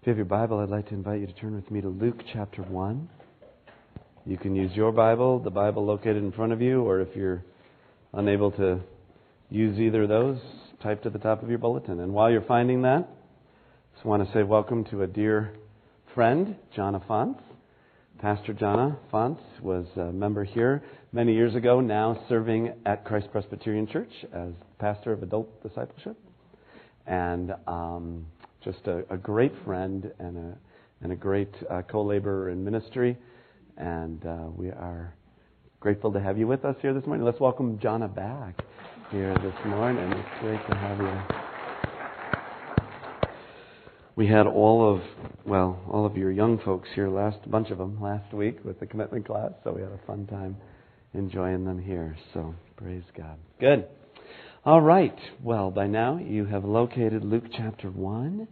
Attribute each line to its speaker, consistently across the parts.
Speaker 1: If you have your Bible, I'd like to invite you to turn with me to Luke chapter 1. You can use your Bible, the Bible located in front of you, or if you're unable to use either of those, type to the top of your bulletin. And while you're finding that, I just want to say welcome to a dear friend, Jana Font. Pastor Jana Font was a member here many years ago, now serving at Christ Presbyterian Church as pastor of adult discipleship. And um, just a, a, great friend and a, and a great uh, co laborer in ministry. And uh, we are grateful to have you with us here this morning. Let's welcome Jana back here this morning. It's great to have you. We had all of, well, all of your young folks here last, a bunch of them last week with the commitment class, so we had a fun time enjoying them here. So praise God. Good. All right. Well, by now you have located Luke chapter 1.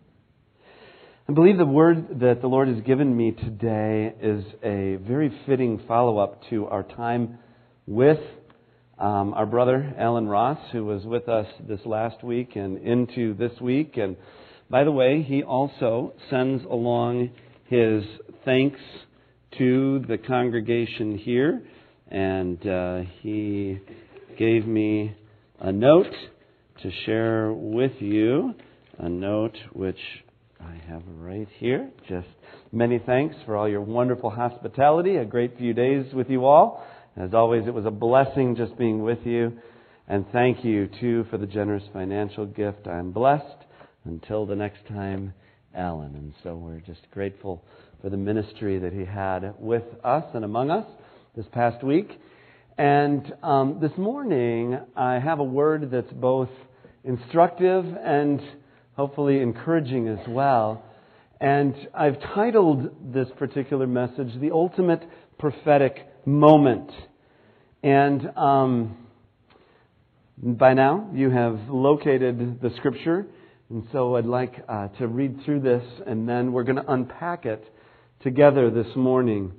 Speaker 1: I believe the word that the Lord has given me today is a very fitting follow up to our time with um, our brother Alan Ross, who was with us this last week and into this week. And by the way, he also sends along his thanks to the congregation here. And uh, he gave me a note to share with you, a note which I have right here. Just many thanks for all your wonderful hospitality. A great few days with you all. As always, it was a blessing just being with you. And thank you, too, for the generous financial gift. I'm blessed. Until the next time, Alan. And so we're just grateful for the ministry that he had with us and among us this past week. And um, this morning, I have a word that's both instructive and hopefully encouraging as well. And I've titled this particular message, The Ultimate Prophetic Moment. And um, by now, you have located the scripture. And so I'd like uh, to read through this, and then we're going to unpack it together this morning.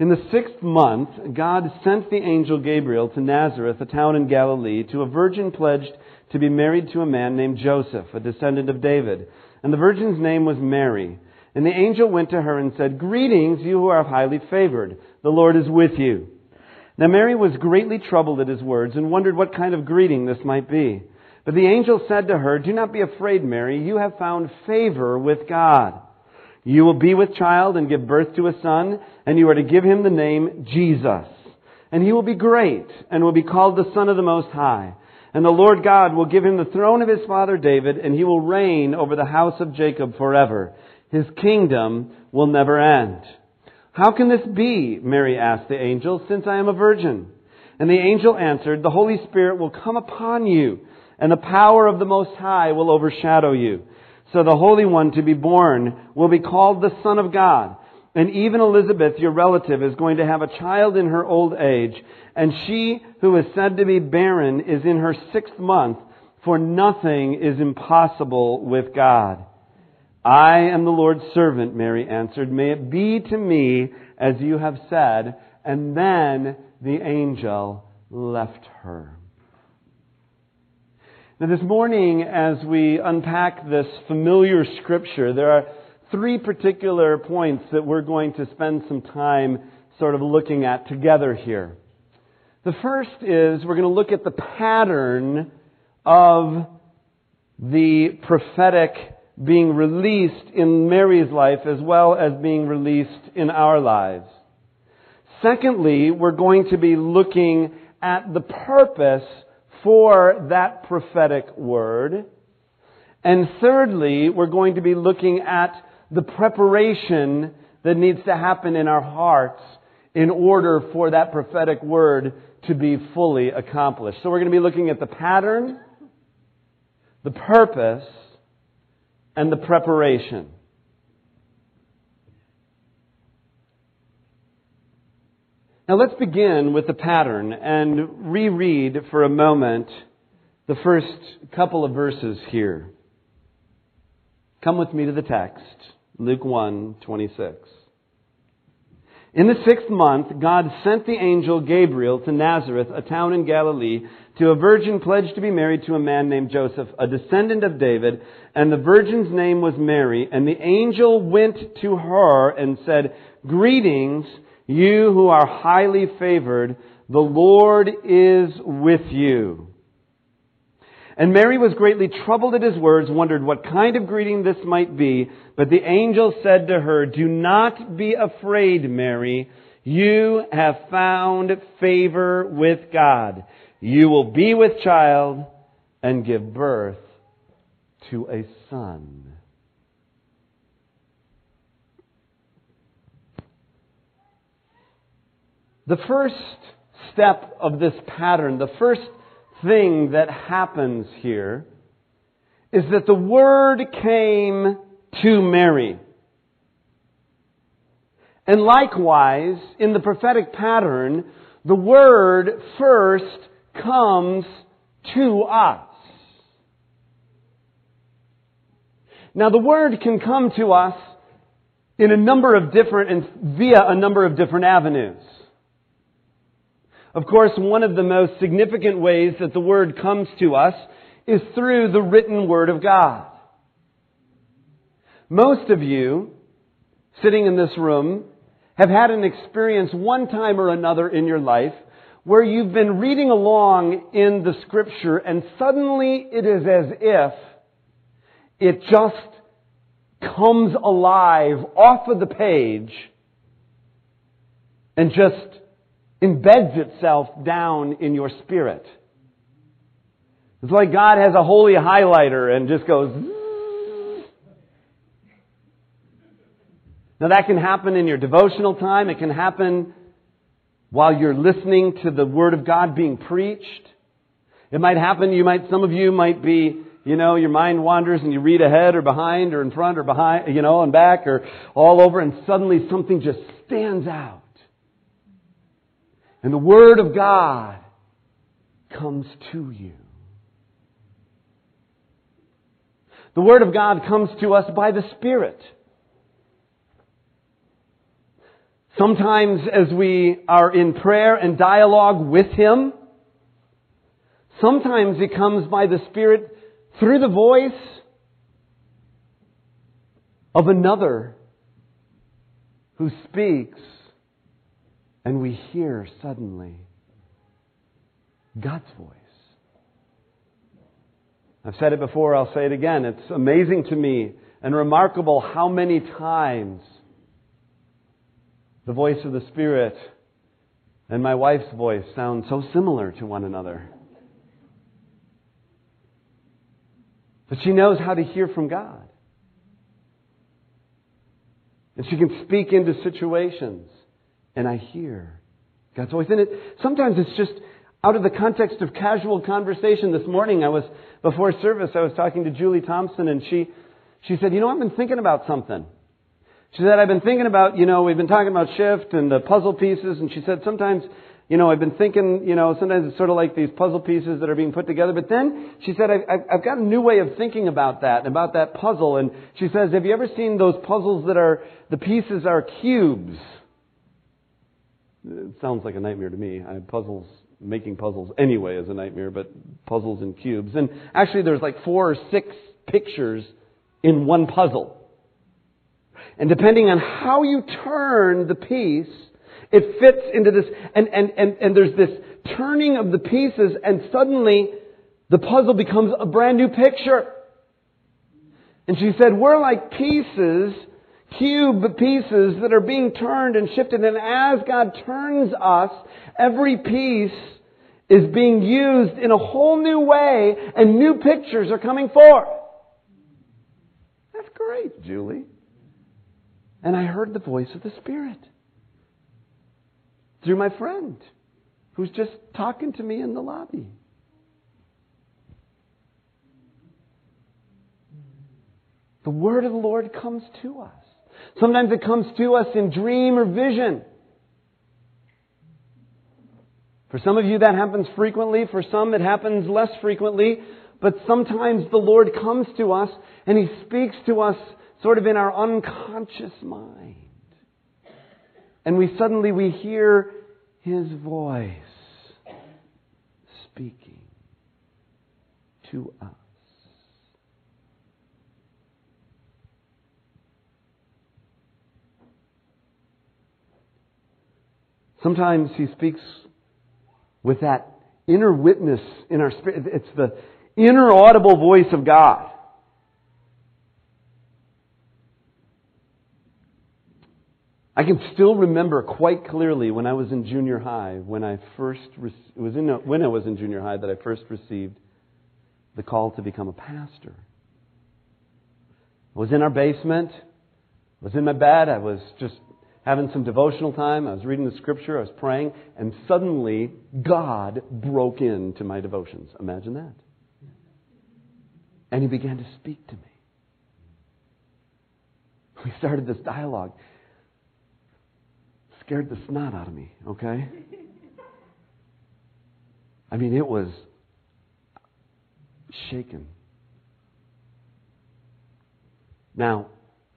Speaker 1: In the sixth month, God sent the angel Gabriel to Nazareth, a town in Galilee, to a virgin pledged to be married to a man named Joseph, a descendant of David. And the virgin's name was Mary. And the angel went to her and said, Greetings, you who are highly favored. The Lord is with you. Now Mary was greatly troubled at his words and wondered what kind of greeting this might be. But the angel said to her, Do not be afraid, Mary. You have found favor with God. You will be with child and give birth to a son, and you are to give him the name Jesus. And he will be great, and will be called the Son of the Most High. And the Lord God will give him the throne of his father David, and he will reign over the house of Jacob forever. His kingdom will never end. How can this be? Mary asked the angel, since I am a virgin. And the angel answered, The Holy Spirit will come upon you, and the power of the Most High will overshadow you. So the Holy One to be born will be called the Son of God. And even Elizabeth, your relative, is going to have a child in her old age. And she who is said to be barren is in her sixth month, for nothing is impossible with God. I am the Lord's servant, Mary answered. May it be to me as you have said. And then the angel left her. Now, this morning, as we unpack this familiar scripture, there are three particular points that we're going to spend some time sort of looking at together here. The first is we're going to look at the pattern of the prophetic being released in Mary's life as well as being released in our lives. Secondly, we're going to be looking at the purpose for that prophetic word. And thirdly, we're going to be looking at the preparation that needs to happen in our hearts in order for that prophetic word to be fully accomplished. So we're going to be looking at the pattern, the purpose, and the preparation. Now let's begin with the pattern and reread for a moment the first couple of verses here. Come with me to the text, Luke 1, 26. In the sixth month, God sent the angel Gabriel to Nazareth, a town in Galilee, to a virgin pledged to be married to a man named Joseph, a descendant of David, and the virgin's name was Mary. And the angel went to her and said, Greetings, you who are highly favored, the Lord is with you. And Mary was greatly troubled at his words, wondered what kind of greeting this might be. But the angel said to her, Do not be afraid, Mary. You have found favor with God. You will be with child and give birth to a son. The first step of this pattern, the first thing that happens here is that the Word came to Mary. And likewise, in the prophetic pattern, the Word first comes to us. Now the Word can come to us in a number of different and via a number of different avenues. Of course, one of the most significant ways that the Word comes to us is through the written Word of God. Most of you, sitting in this room, have had an experience one time or another in your life where you've been reading along in the Scripture and suddenly it is as if it just comes alive off of the page and just embeds itself down in your spirit. It's like God has a holy highlighter and just goes. Now that can happen in your devotional time. It can happen while you're listening to the Word of God being preached. It might happen, you might, some of you might be, you know, your mind wanders and you read ahead or behind or in front or behind, you know, and back or all over and suddenly something just stands out. And the Word of God comes to you. The Word of God comes to us by the Spirit. Sometimes as we are in prayer and dialogue with Him, sometimes it comes by the Spirit through the voice of another who speaks and we hear suddenly God's voice. I've said it before, I'll say it again. It's amazing to me and remarkable how many times the voice of the Spirit and my wife's voice sound so similar to one another. But she knows how to hear from God. And she can speak into situations and I hear God's voice. And it, sometimes it's just out of the context of casual conversation. This morning I was, before service, I was talking to Julie Thompson and she, she said, you know, I've been thinking about something. She said, I've been thinking about, you know, we've been talking about shift and the puzzle pieces and she said, sometimes, you know, I've been thinking, you know, sometimes it's sort of like these puzzle pieces that are being put together. But then she said, I've, I've got a new way of thinking about that, about that puzzle. And she says, have you ever seen those puzzles that are, the pieces are cubes? It sounds like a nightmare to me. I have puzzles, making puzzles anyway is a nightmare, but puzzles and cubes. And actually there's like four or six pictures in one puzzle. And depending on how you turn the piece, it fits into this, and, and, and, and there's this turning of the pieces, and suddenly the puzzle becomes a brand new picture. And she said, we're like pieces cube pieces that are being turned and shifted. And as God turns us, every piece is being used in a whole new way and new pictures are coming forth. That's great, Julie. And I heard the voice of the Spirit through my friend who's just talking to me in the lobby. The word of the Lord comes to us. Sometimes it comes to us in dream or vision. For some of you that happens frequently, for some it happens less frequently, but sometimes the Lord comes to us and He speaks to us sort of in our unconscious mind. and we suddenly we hear his voice speaking to us. Sometimes he speaks with that inner witness in our spirit. It's the inner audible voice of God. I can still remember quite clearly when I was in junior high, when I first it was in when I was in junior high that I first received the call to become a pastor. I was in our basement. I was in my bed. I was just having some devotional time. I was reading the scripture. I was praying, and suddenly God broke into my devotions. Imagine that. And He began to speak to me. We started this dialogue scared the snot out of me, okay? I mean, it was shaken. Now,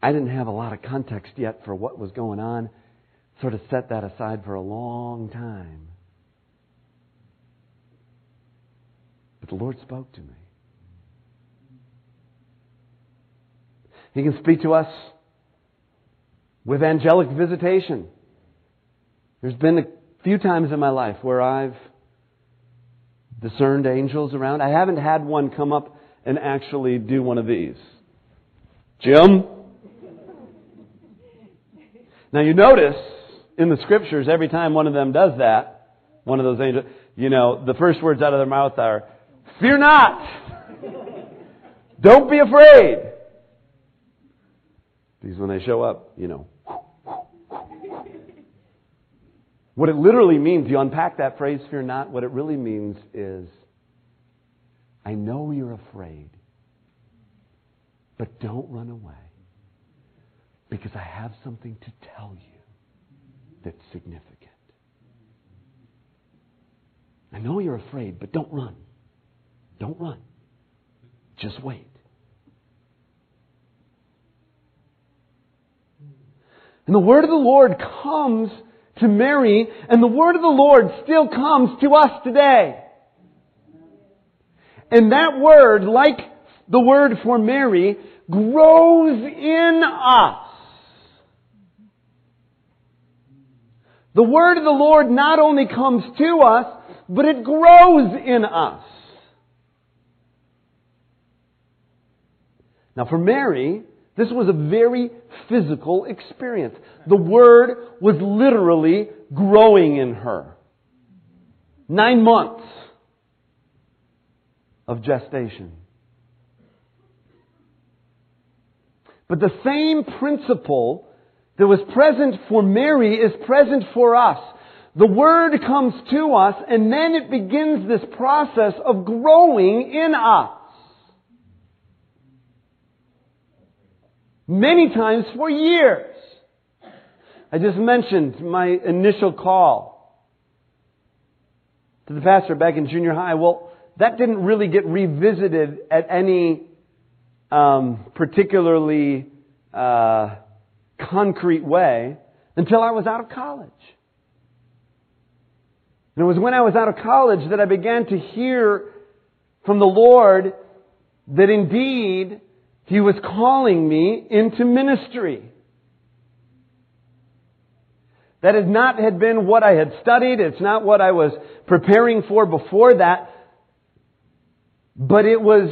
Speaker 1: I didn't have a lot of context yet for what was going on. Sort of set that aside for a long time. But the Lord spoke to me. He can speak to us with angelic visitation. There's been a few times in my life where I've discerned angels around. I haven't had one come up and actually do one of these. Jim? Now you notice in the scriptures, every time one of them does that, one of those angels, you know, the first words out of their mouth are, Fear not! Don't be afraid! Because when they show up, you know, What it literally means, you unpack that phrase, fear not, what it really means is, I know you're afraid, but don't run away because I have something to tell you that's significant. I know you're afraid, but don't run. Don't run. Just wait. And the word of the Lord comes to Mary, and the word of the Lord still comes to us today. And that word, like the word for Mary, grows in us. The word of the Lord not only comes to us, but it grows in us. Now for Mary, this was a very physical experience. The Word was literally growing in her. Nine months of gestation. But the same principle that was present for Mary is present for us. The Word comes to us and then it begins this process of growing in us. Many times for years. I just mentioned my initial call to the pastor back in junior high. Well, that didn't really get revisited at any um, particularly uh, concrete way until I was out of college. And it was when I was out of college that I began to hear from the Lord that indeed he was calling me into ministry. That had not had been what I had studied. It's not what I was preparing for before that. But it was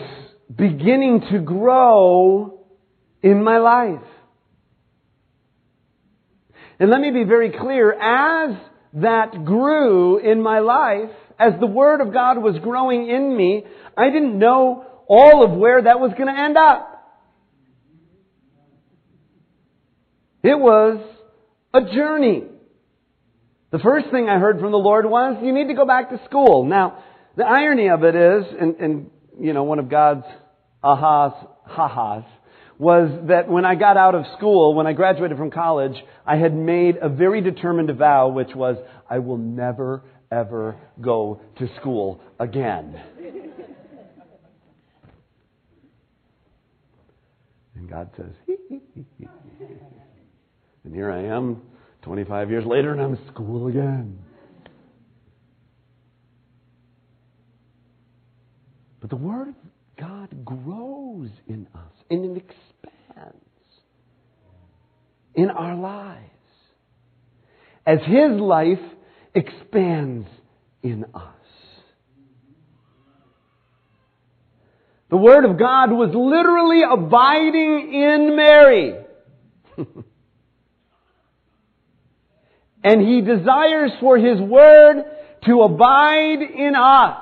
Speaker 1: beginning to grow in my life. And let me be very clear, as that grew in my life, as the Word of God was growing in me, I didn't know all of where that was going to end up. It was a journey. The first thing I heard from the Lord was, you need to go back to school. Now, the irony of it is, and, and you know, one of God's ahas, ha-has, was that when I got out of school, when I graduated from college, I had made a very determined vow, which was, I will never, ever go to school again. and God says, and here I am 25 years later, and I'm in school again. But the Word of God grows in us it expands in our lives as His life expands in us. The Word of God was literally abiding in Mary. and He desires for His Word to abide in us.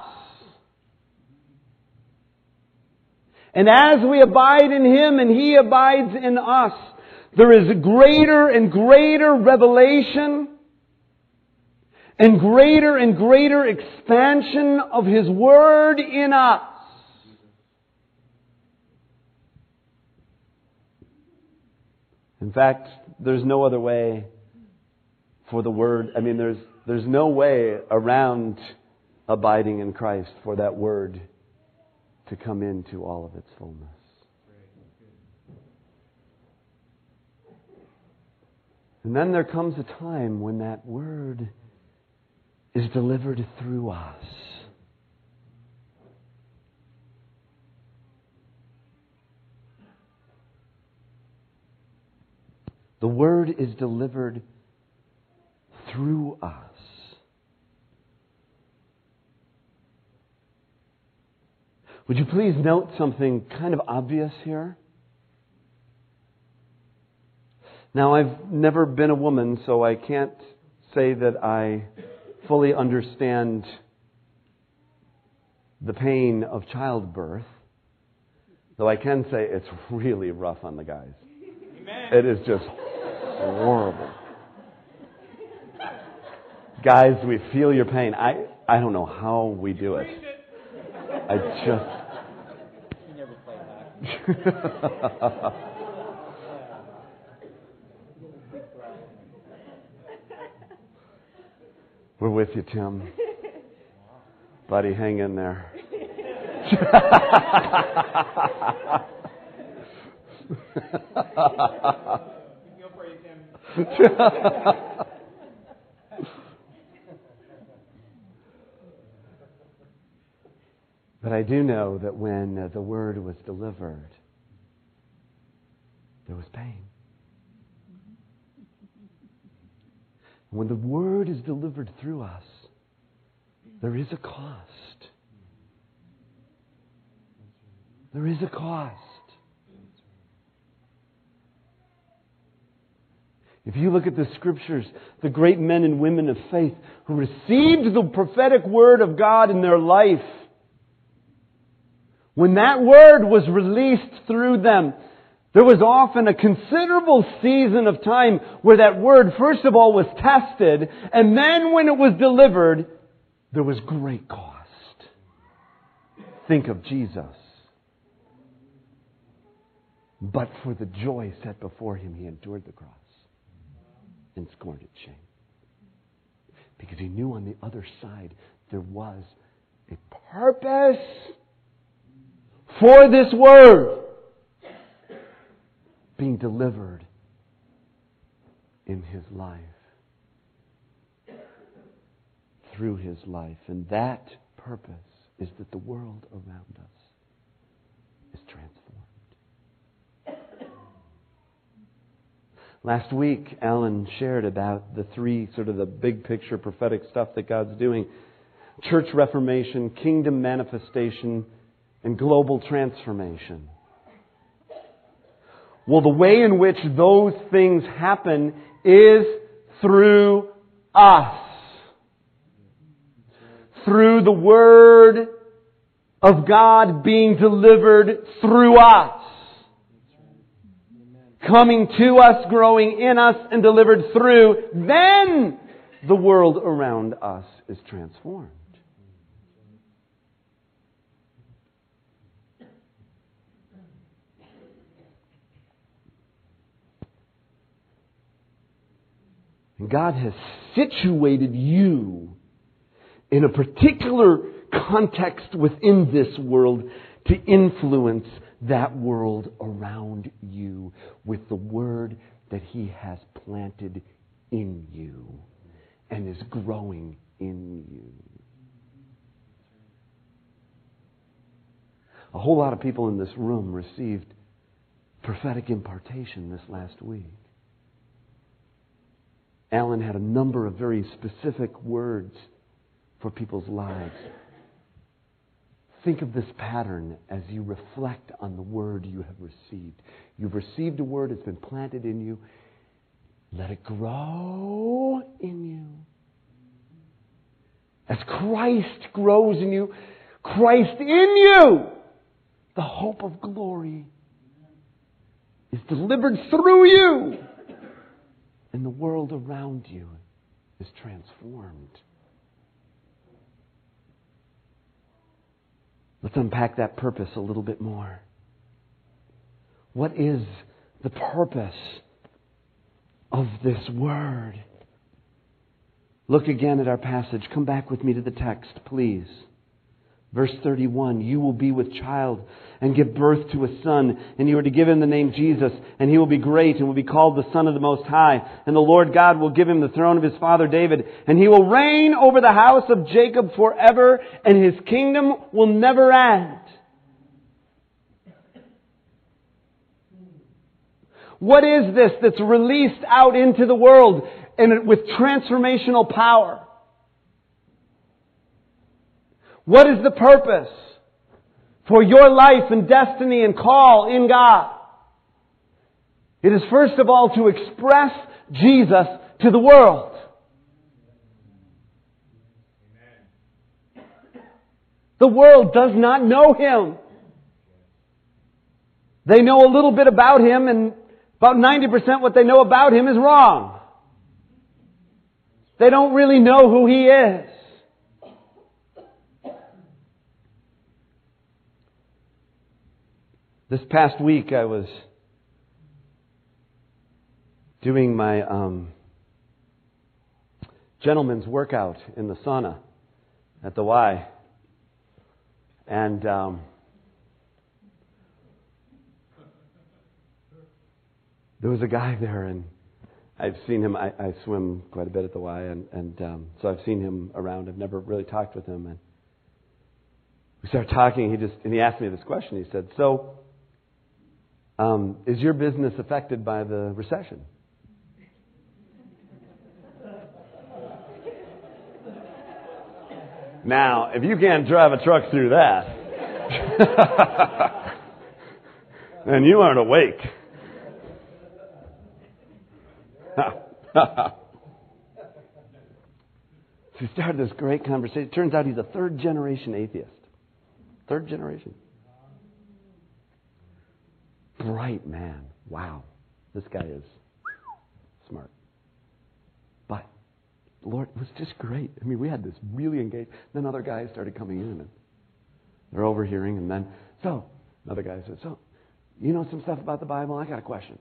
Speaker 1: And as we abide in Him and He abides in us, there is a greater and greater revelation and greater and greater expansion of His Word in us. In fact, there's no other way for the Word. I mean, there's, there's no way around abiding in Christ for that Word to come into all of its fullness. And then there comes a time when that Word is delivered through us. The Word is delivered through us. Would you please note something kind of obvious here? Now, I've never been a woman, so I can't say that I fully understand the pain of childbirth, though I can say it's really rough on the guys. Amen. It is just horrible. Guys, we feel your pain. I, I don't know how we do it. I just. You never play back. We're with you, Tim. Buddy, hang in there. but I do know that when uh, the word was delivered, there was pain. When the word is delivered through us, there is a cost. There is a cost. If you look at the scriptures, the great men and women of faith who received the prophetic word of God in their life, when that word was released through them, there was often a considerable season of time where that word, first of all, was tested, and then when it was delivered, there was great cost. Think of Jesus. But for the joy set before him, he endured the cross and scorned its shame. Because he knew on the other side there was a purpose for this word being delivered in his life. Through his life. And that purpose is that the world around us is transformed. Last week, Alan shared about the three sort of the big picture prophetic stuff that God's doing church reformation, kingdom manifestation, and global transformation. Well, the way in which those things happen is through us. Through the Word of God being delivered through us. Coming to us, growing in us, and delivered through, then the world around us is transformed. God has situated you in a particular context within this world to influence that world around you with the word that He has planted in you and is growing in you. A whole lot of people in this room received prophetic impartation this last week. Alan had a number of very specific words for people's lives. Think of this pattern as you reflect on the word you have received. You've received a word, it's been planted in you. Let it grow in you. As Christ grows in you, Christ in you, the hope of glory is delivered through you, and the world around you is transformed. Let's unpack that purpose a little bit more. What is the purpose of this word? Look again at our passage. Come back with me to the text, please. Verse 31 You will be with child and give birth to a son, and you are to give him the name Jesus, and he will be great and will be called the Son of the Most High. And the Lord God will give him the throne of his father David, and he will reign over the house of Jacob forever, and his kingdom will never end. What is this that's released out into the world and with transformational power? What is the purpose for your life and destiny and call in God? It is first of all to express Jesus to the world. The world does not know Him. They know a little bit about Him and about 90% what they know about Him is wrong. They don't really know who He is. This past week, I was doing my um, gentleman's workout in the sauna at the Y. And um, there was a guy there, and I've seen him. I, I swim quite a bit at the Y, and, and um, so I've seen him around. I've never really talked with him. And we started talking. He just and he asked me this question. He said, "So, um, is your business affected by the recession? Now, if you can't drive a truck through that, then you aren't awake. so we started this great conversation. It turns out he's a third generation atheist. Third generation bright man. Wow, this guy is smart. But, Lord, it was just great. I mean, we had this really engaged. Then other guys started coming in, and they're overhearing, and then, so, another guy said, So, you know some stuff about the Bible? I got a question.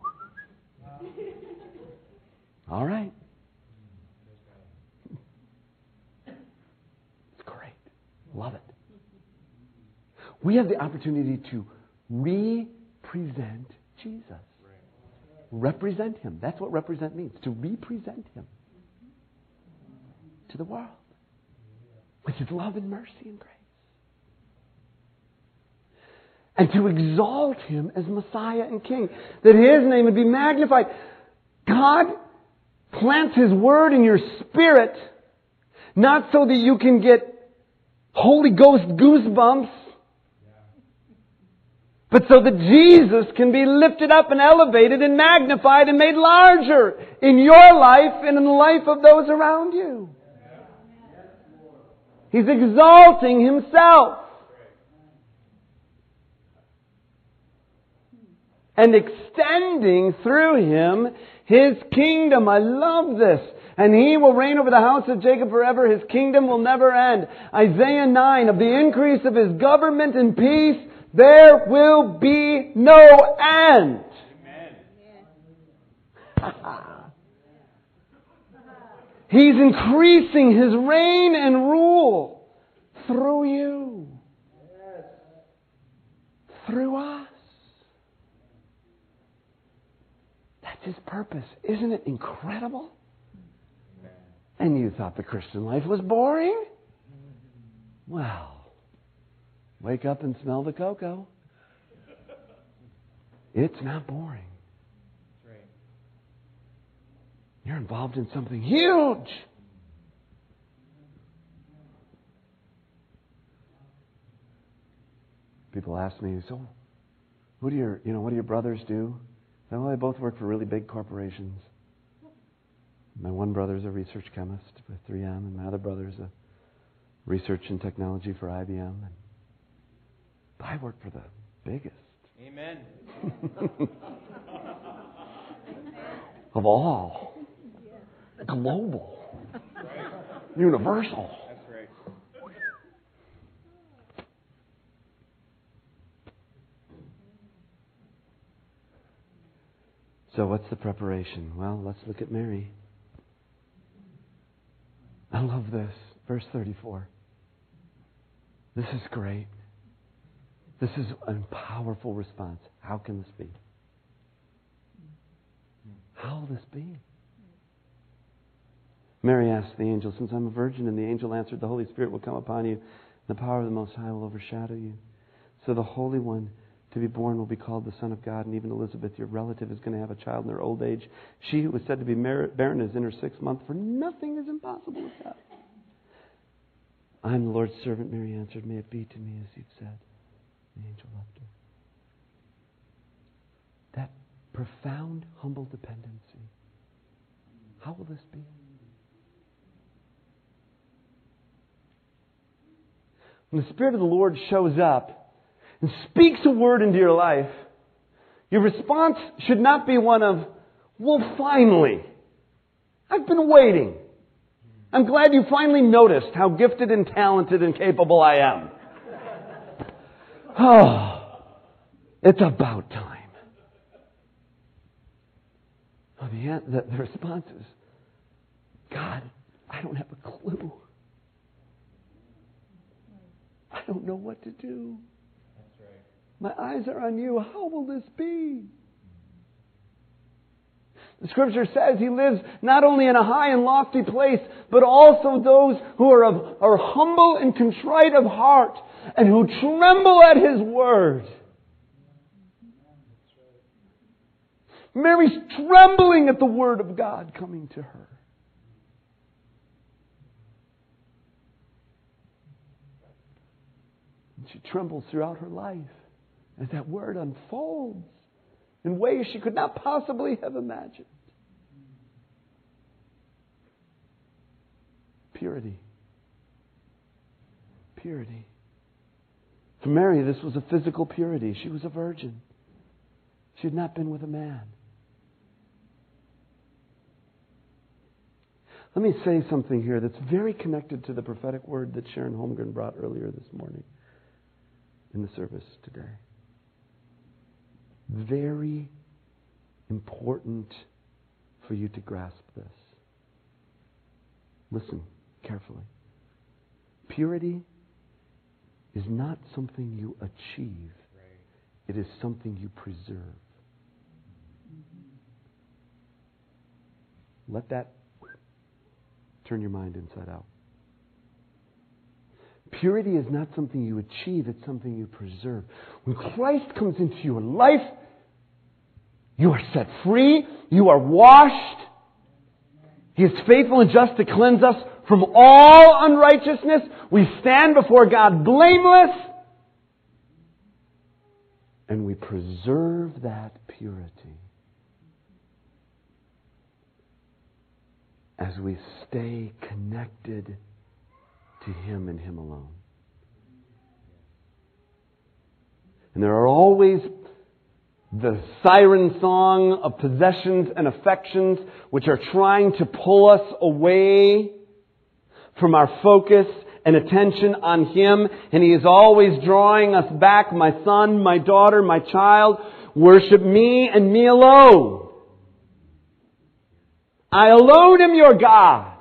Speaker 1: All right. It's great. Love it. We have the opportunity to represent Jesus. Represent him. That's what represent means. To represent him to the world with his love and mercy and grace. And to exalt him as Messiah and King. That his name would be magnified. God plants his word in your spirit, not so that you can get Holy Ghost goosebumps but so that Jesus can be lifted up and elevated and magnified and made larger in your life and in the life of those around you. He's exalting himself. And extending through him his kingdom. I love this. And he will reign over the house of Jacob forever. His kingdom will never end. Isaiah 9, of the increase of his government and peace, there will be no end. He's increasing his reign and rule through you. Through us. That's His purpose. Isn't it incredible? And you thought the Christian life was boring? Well, wake up and smell the cocoa. It's not boring. You're involved in something huge. People ask me, so who do your, you know, what do your brothers do? Well, they both work for really big corporations. My one brother's a research chemist for 3M, and my other brother's a research and technology for IBM. And I work for the biggest.
Speaker 2: Amen.
Speaker 1: of all. Global. Universal.
Speaker 2: That's right.
Speaker 1: So, what's the preparation? Well, let's look at Mary. I love this. Verse 34. This is great. This is a powerful response. How can this be? How will this be? Mary asked the angel, Since I'm a virgin, and the angel answered, The Holy Spirit will come upon you, and the power of the Most High will overshadow you. So the Holy One to be born will be called the Son of God, and even Elizabeth, your relative, is going to have a child in her old age. She who was said to be barren is in her sixth month, for nothing is impossible with God. I'm the Lord's servant, Mary answered. May it be to me as you've said. The angel left her. That profound, humble dependency. How will this be? When the Spirit of the Lord shows up and speaks a word into your life, your response should not be one of, well, finally. I've been waiting. I'm glad you finally noticed how gifted and talented and capable I am. Oh, it's about time. Oh, the, the, the response is, God, I don't have a clue. I don't know what to do.
Speaker 2: That's right.
Speaker 1: My eyes are on you. How will this be? The scripture says he lives not only in a high and lofty place, but also those who are, of, are humble and contrite of heart and who tremble at his word. Mary's trembling at the word of God coming to her. And she trembles throughout her life as that word unfolds in ways she could not possibly have imagined. Purity. Purity. For Mary, this was a physical purity. She was a virgin. She had not been with a man. Let me say something here that's very connected to the prophetic word that Sharon Holmgren brought earlier this morning in the service today. Very important for you to grasp this. Listen carefully. Purity is not something you achieve, it is something you preserve. Let that turn your mind inside out. Purity is not something you achieve, it's something you preserve. When Christ comes into your life, you are set free, you are washed. He is faithful and just to cleanse us from all unrighteousness. We stand before God blameless. And we preserve that purity as we stay connected to Him and Him alone. And there are always the siren song of possessions and affections which are trying to pull us away from our focus and attention on Him. And He is always drawing us back, my son, my daughter, my child, worship me and me alone. I alone am your God.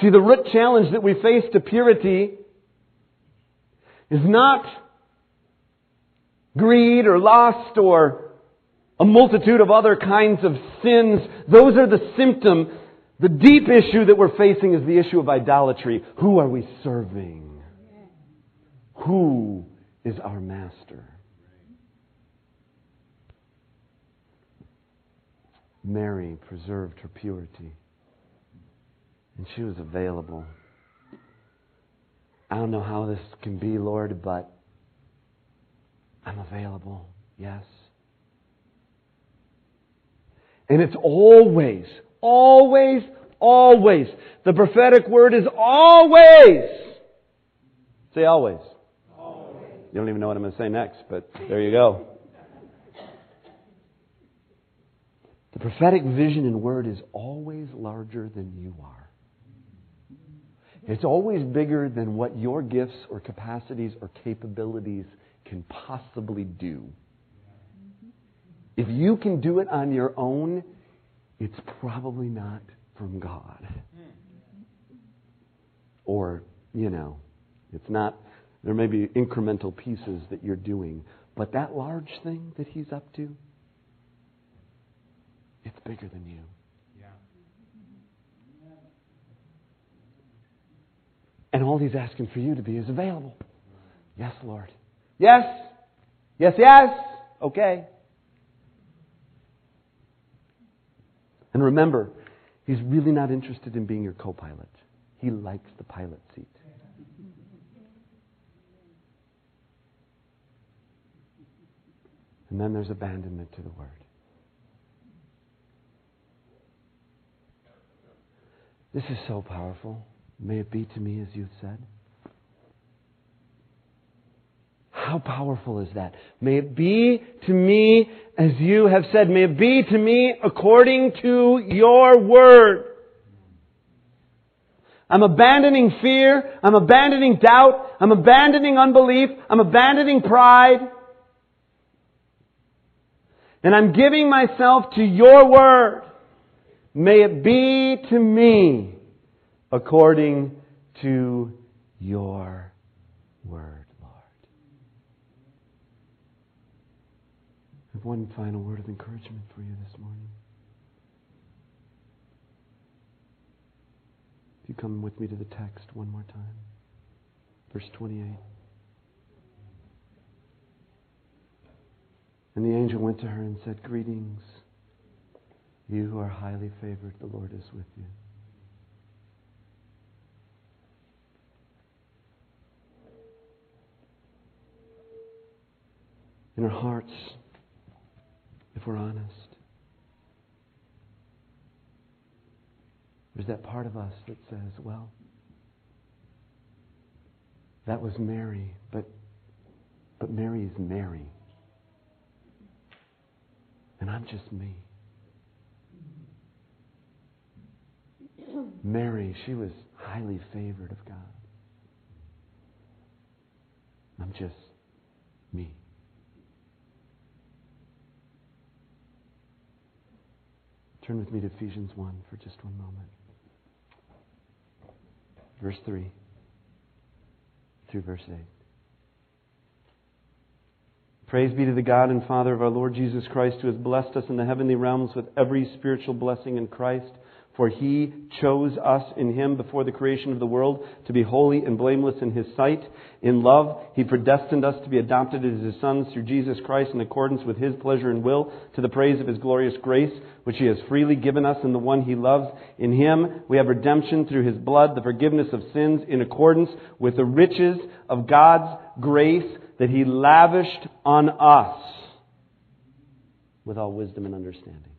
Speaker 1: See, the root challenge that we face to purity is not greed or lust or a multitude of other kinds of sins. Those are the symptom. The deep issue that we're facing is the issue of idolatry. Who are we serving? Who is our master? Mary preserved her purity. And she was available. I don't know how this can be, Lord, but I'm available. Yes. And it's always, always, always. The prophetic word is always. Say always. always. You don't even know what I'm going to say next, but there you go. The prophetic vision and word is always larger than you are. It's always bigger than what your gifts or capacities or capabilities can possibly do. If you can do it on your own, it's probably not from God. Or, you know, it's not, there may be incremental pieces that you're doing, but that large thing that He's up to, it's bigger than you. And all He's asking for you to be is available. Yes, Lord. Yes. Yes, yes. Okay. And remember, He's really not interested in being your co pilot, He likes the pilot seat. And then there's abandonment to the Word. This is so powerful. May it be to me as you've said. How powerful is that? May it be to me as you have said. May it be to me according to your word. I'm abandoning fear. I'm abandoning doubt. I'm abandoning unbelief. I'm abandoning pride. And I'm giving myself to your word. May it be to me according to your word, Lord. I have one final word of encouragement for you this morning. If you come with me to the text one more time, verse 28. And the angel went to her and said, Greetings, you who are highly favored, the Lord is with you. in our hearts, we're honest. There's that part of us that says, well, that was Mary, but, but Mary is Mary. And I'm just me. Mary, she was highly favored of God. I'm just me. Turn with me to Ephesians 1 for just one moment. Verse 3 through verse 8. Praise be to the God and Father of our Lord Jesus Christ, who has blessed us in the heavenly realms with every spiritual blessing in Christ. For he chose us in him before the creation of the world to be holy and blameless in his sight. In love, he predestined us to be adopted as his sons through Jesus Christ in accordance with his pleasure and will, to the praise of his glorious grace, which he has freely given us in the one he loves. In him, we have redemption through his blood, the forgiveness of sins in accordance with the riches of God's grace that he lavished on us with all wisdom and understanding.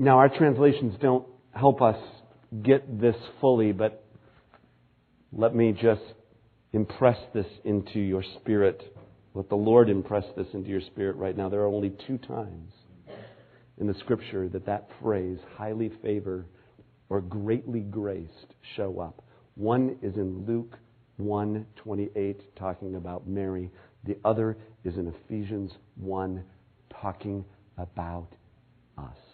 Speaker 1: Now, our translations don't help us get this fully, but let me just impress this into your spirit. Let the Lord impress this into your spirit right now. There are only two times in the scripture that that phrase, highly favored or greatly graced, show up. One is in Luke 1:28 talking about Mary. The other is in Ephesians 1 talking about us.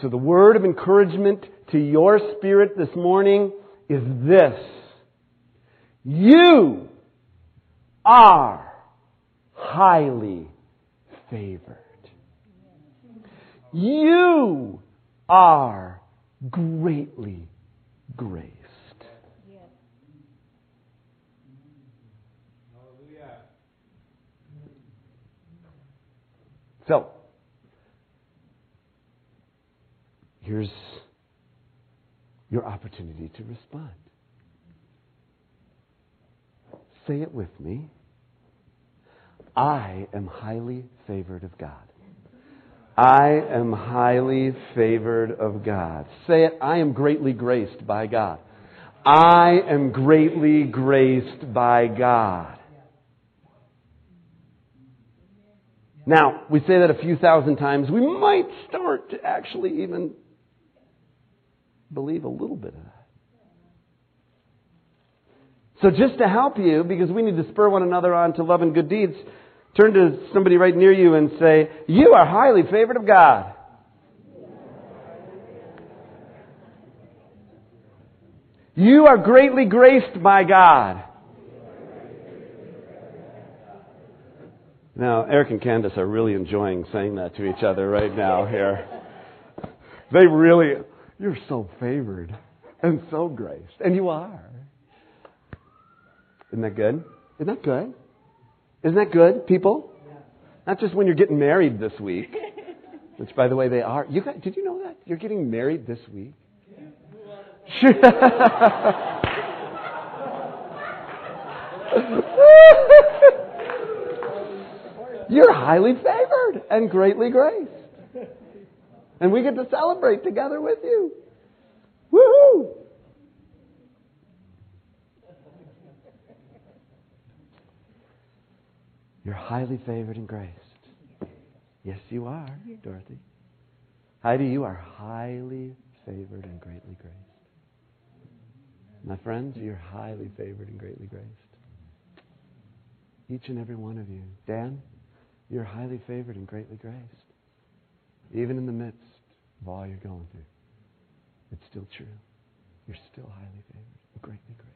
Speaker 1: So the word of encouragement to your spirit this morning is this. You are highly favored. You are greatly graced. So, here's your opportunity to respond. Say it with me. I am highly favored of God. I am highly favored of God. Say it. I am greatly graced by God. I am greatly graced by God. Now, we say that a few thousand times. We might start to actually even believe a little bit of that. So just to help you, because we need to spur one another on to love and good deeds, turn to somebody right near you and say, You are highly favored of God. You are greatly graced by God. Now, Eric and Candace are really enjoying saying that to each other right now here. They really, you're so favored and so graced. And you are. Isn't that good? Isn't that good? Isn't that good, people? Not just when you're getting married this week, which, by the way, they are. You got, did you know that? You're getting married this week? You're highly favored and greatly graced. And we get to celebrate together with you. Woohoo! You're highly favored and graced. Yes, you are, Dorothy. Heidi, you are highly favored and greatly graced. My friends, you're highly favored and greatly graced. Each and every one of you. Dan, you're highly favored and greatly graced. Even in the midst of all you're going through, it's still true. You're still highly favored greatly graced.